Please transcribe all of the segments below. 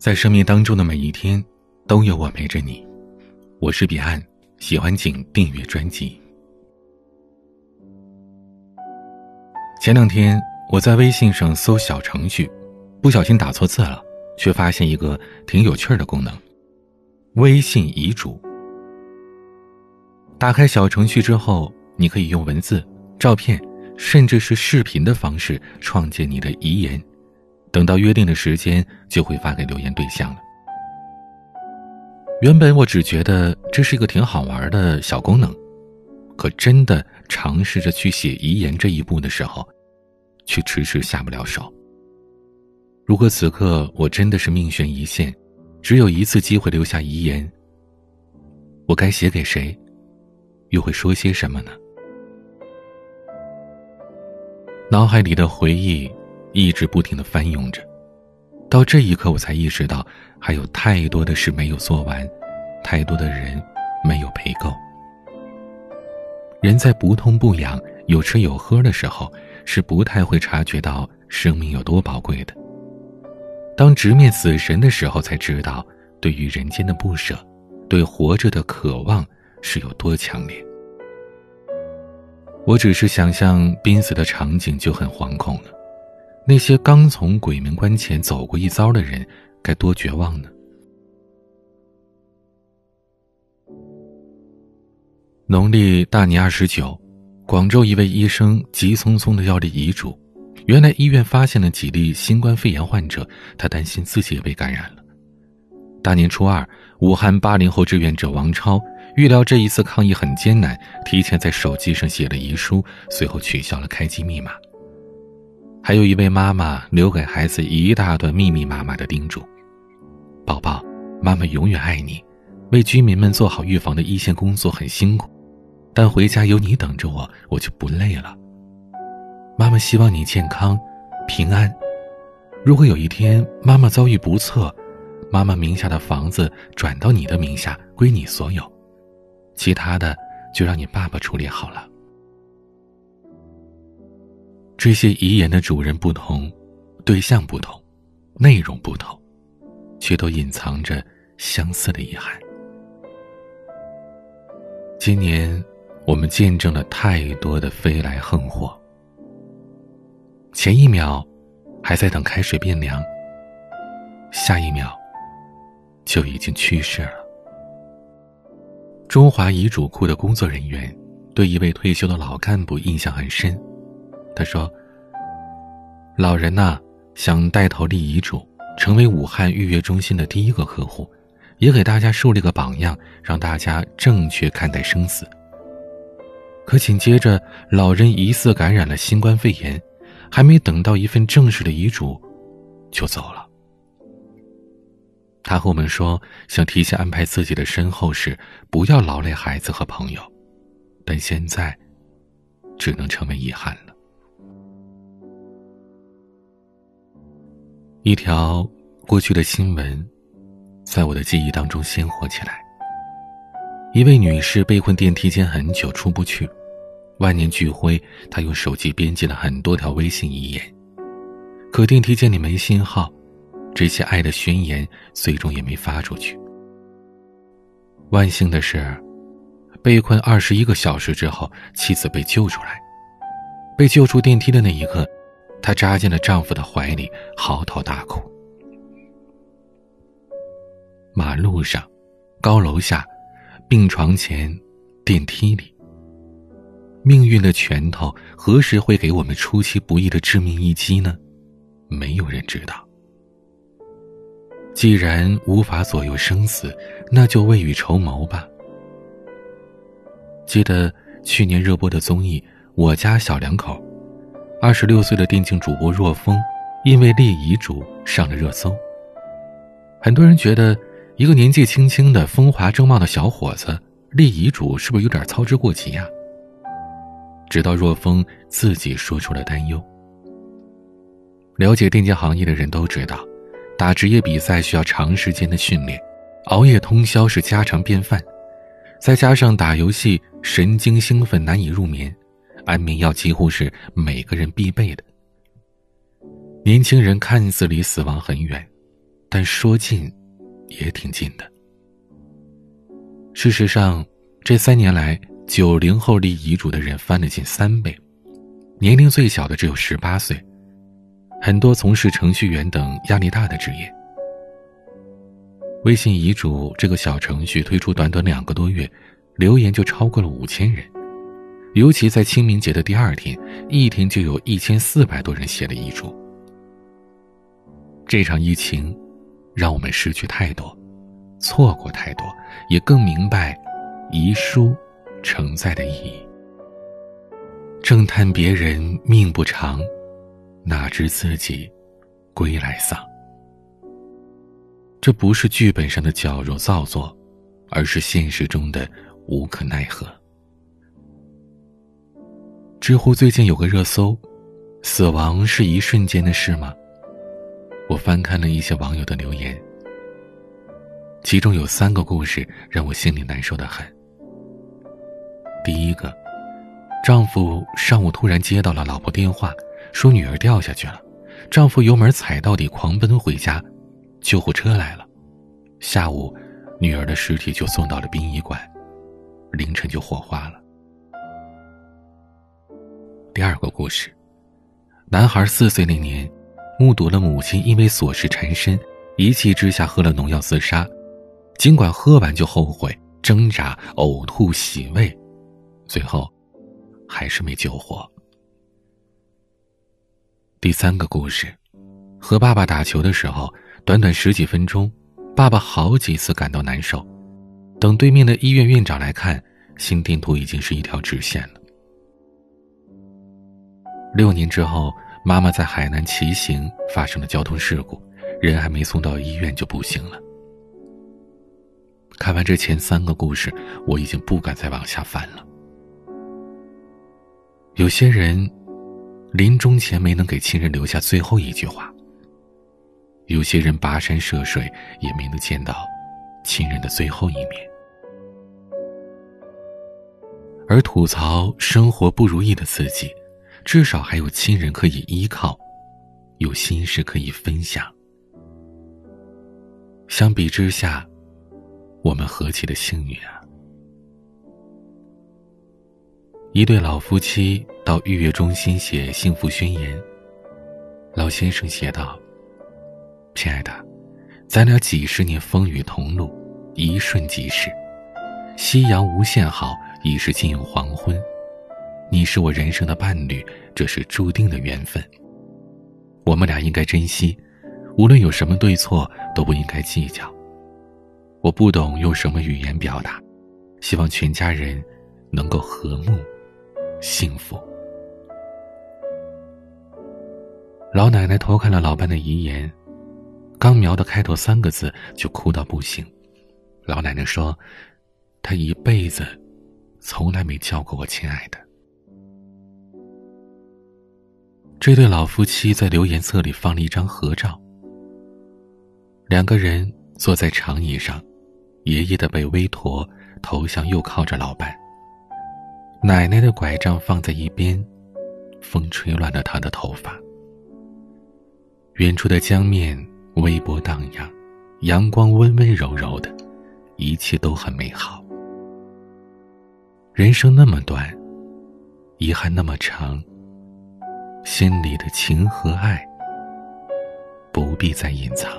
在生命当中的每一天，都有我陪着你。我是彼岸，喜欢请订阅专辑。前两天我在微信上搜小程序，不小心打错字了，却发现一个挺有趣的功能——微信遗嘱。打开小程序之后，你可以用文字、照片，甚至是视频的方式创建你的遗言。等到约定的时间，就会发给留言对象了。原本我只觉得这是一个挺好玩的小功能，可真的尝试着去写遗言这一步的时候，却迟迟下不了手。如果此刻我真的是命悬一线，只有一次机会留下遗言，我该写给谁，又会说些什么呢？脑海里的回忆。一直不停的翻涌着，到这一刻，我才意识到还有太多的事没有做完，太多的人没有陪够。人在不痛不痒、有吃有喝的时候，是不太会察觉到生命有多宝贵的。当直面死神的时候，才知道对于人间的不舍，对活着的渴望是有多强烈。我只是想象濒死的场景，就很惶恐了。那些刚从鬼门关前走过一遭的人，该多绝望呢？农历大年二十九，广州一位医生急匆匆的要立遗嘱。原来医院发现了几例新冠肺炎患者，他担心自己也被感染了。大年初二，武汉八零后志愿者王超预料这一次抗疫很艰难，提前在手机上写了遗书，随后取消了开机密码。还有一位妈妈留给孩子一大段密密麻麻的叮嘱：“宝宝，妈妈永远爱你。为居民们做好预防的一线工作很辛苦，但回家有你等着我，我就不累了。妈妈希望你健康、平安。如果有一天妈妈遭遇不测，妈妈名下的房子转到你的名下，归你所有，其他的就让你爸爸处理好了。”这些遗言的主人不同，对象不同，内容不同，却都隐藏着相似的遗憾。今年，我们见证了太多的飞来横祸。前一秒，还在等开水变凉，下一秒，就已经去世了。中华遗嘱库的工作人员对一位退休的老干部印象很深。他说：“老人呐，想带头立遗嘱，成为武汉预约中心的第一个客户，也给大家树立个榜样，让大家正确看待生死。可紧接着，老人疑似感染了新冠肺炎，还没等到一份正式的遗嘱，就走了。他和我们说，想提前安排自己的身后事，不要劳累孩子和朋友，但现在，只能成为遗憾了。”一条过去的新闻，在我的记忆当中鲜活起来。一位女士被困电梯间很久出不去，万念俱灰，她用手机编辑了很多条微信遗言，可电梯间里没信号，这些爱的宣言最终也没发出去。万幸的是，被困二十一个小时之后，妻子被救出来，被救出电梯的那一刻。她扎进了丈夫的怀里，嚎啕大哭。马路上，高楼下，病床前，电梯里。命运的拳头何时会给我们出其不意的致命一击呢？没有人知道。既然无法左右生死，那就未雨绸缪吧。记得去年热播的综艺《我家小两口》。二十六岁的电竞主播若风，因为立遗嘱上了热搜。很多人觉得，一个年纪轻轻的风华正茂的小伙子立遗嘱是不是有点操之过急呀？直到若风自己说出了担忧。了解电竞行业的人都知道，打职业比赛需要长时间的训练，熬夜通宵是家常便饭，再加上打游戏神经兴奋难以入眠。安眠药几乎是每个人必备的。年轻人看似离死亡很远，但说近，也挺近的。事实上，这三年来，九零后立遗嘱的人翻了近三倍，年龄最小的只有十八岁，很多从事程序员等压力大的职业。微信遗嘱这个小程序推出短短两个多月，留言就超过了五千人，尤其在清明节的第二天，一天就有一千四百多人写了遗嘱。这场疫情，让我们失去太多，错过太多，也更明白遗书承载的意义。正叹别人命不长，哪知自己归来丧。这不是剧本上的矫揉造作，而是现实中的无可奈何。知乎最近有个热搜：“死亡是一瞬间的事吗？”我翻看了一些网友的留言，其中有三个故事让我心里难受的很。第一个，丈夫上午突然接到了老婆电话，说女儿掉下去了，丈夫油门踩到底，狂奔回家，救护车来了，下午，女儿的尸体就送到了殡仪馆，凌晨就火化了。第二个故事，男孩四岁那年。目睹了母亲因为琐事缠身，一气之下喝了农药自杀。尽管喝完就后悔、挣扎、呕吐、洗胃，最后还是没救活。第三个故事，和爸爸打球的时候，短短十几分钟，爸爸好几次感到难受。等对面的医院院长来看，心电图已经是一条直线了。六年之后。妈妈在海南骑行发生了交通事故，人还没送到医院就不行了。看完这前三个故事，我已经不敢再往下翻了。有些人临终前没能给亲人留下最后一句话，有些人跋山涉水也没能见到亲人的最后一面，而吐槽生活不如意的自己。至少还有亲人可以依靠，有心事可以分享。相比之下，我们何其的幸运啊！一对老夫妻到预约中心写幸福宣言。老先生写道：“亲爱的，咱俩几十年风雨同路，一瞬即逝。夕阳无限好，已是近黄昏。”你是我人生的伴侣，这是注定的缘分。我们俩应该珍惜，无论有什么对错，都不应该计较。我不懂用什么语言表达，希望全家人能够和睦、幸福。老奶奶偷看了老伴的遗言，刚描的开头三个字就哭到不行。老奶奶说：“她一辈子从来没叫过我亲爱的。”这对老夫妻在留言册里放了一张合照。两个人坐在长椅上，爷爷的背微驼，头向右靠着老伴。奶奶的拐杖放在一边，风吹乱了她的头发。远处的江面微波荡漾，阳光温温柔柔的，一切都很美好。人生那么短，遗憾那么长。心里的情和爱，不必再隐藏。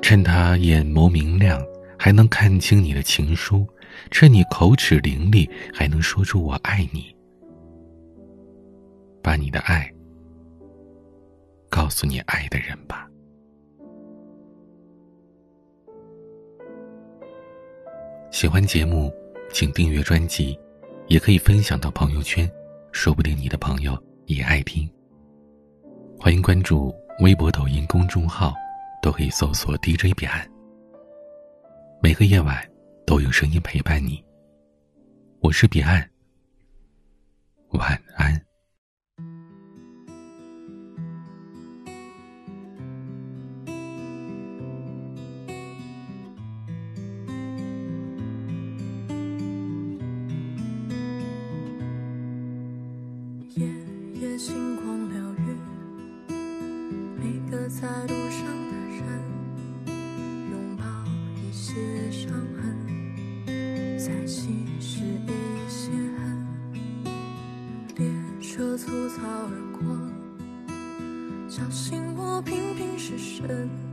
趁他眼眸明亮，还能看清你的情书；趁你口齿伶俐，还能说出“我爱你”。把你的爱告诉你爱的人吧。喜欢节目，请订阅专辑，也可以分享到朋友圈。说不定你的朋友也爱听。欢迎关注微博、抖音公众号，都可以搜索 DJ 彼岸。每个夜晚都有声音陪伴你。我是彼岸，晚安。而过。叫醒我频频失神。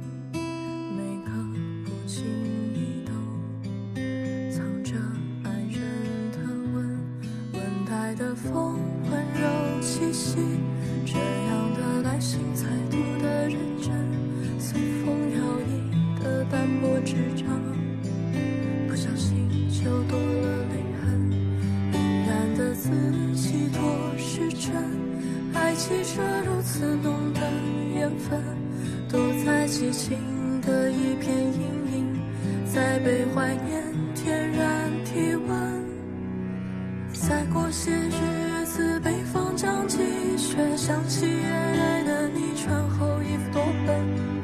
过些日子，北方将积雪，想起夜来的你穿厚衣服多笨，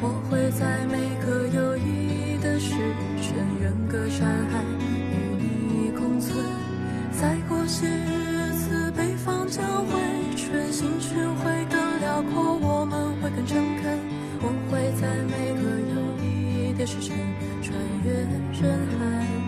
我会在每个有意义的时辰，远隔山海与你共存。再过些日子，北方将会春，心情会更辽阔，我们会更诚恳，我会在每个有意义的时辰，穿越人海。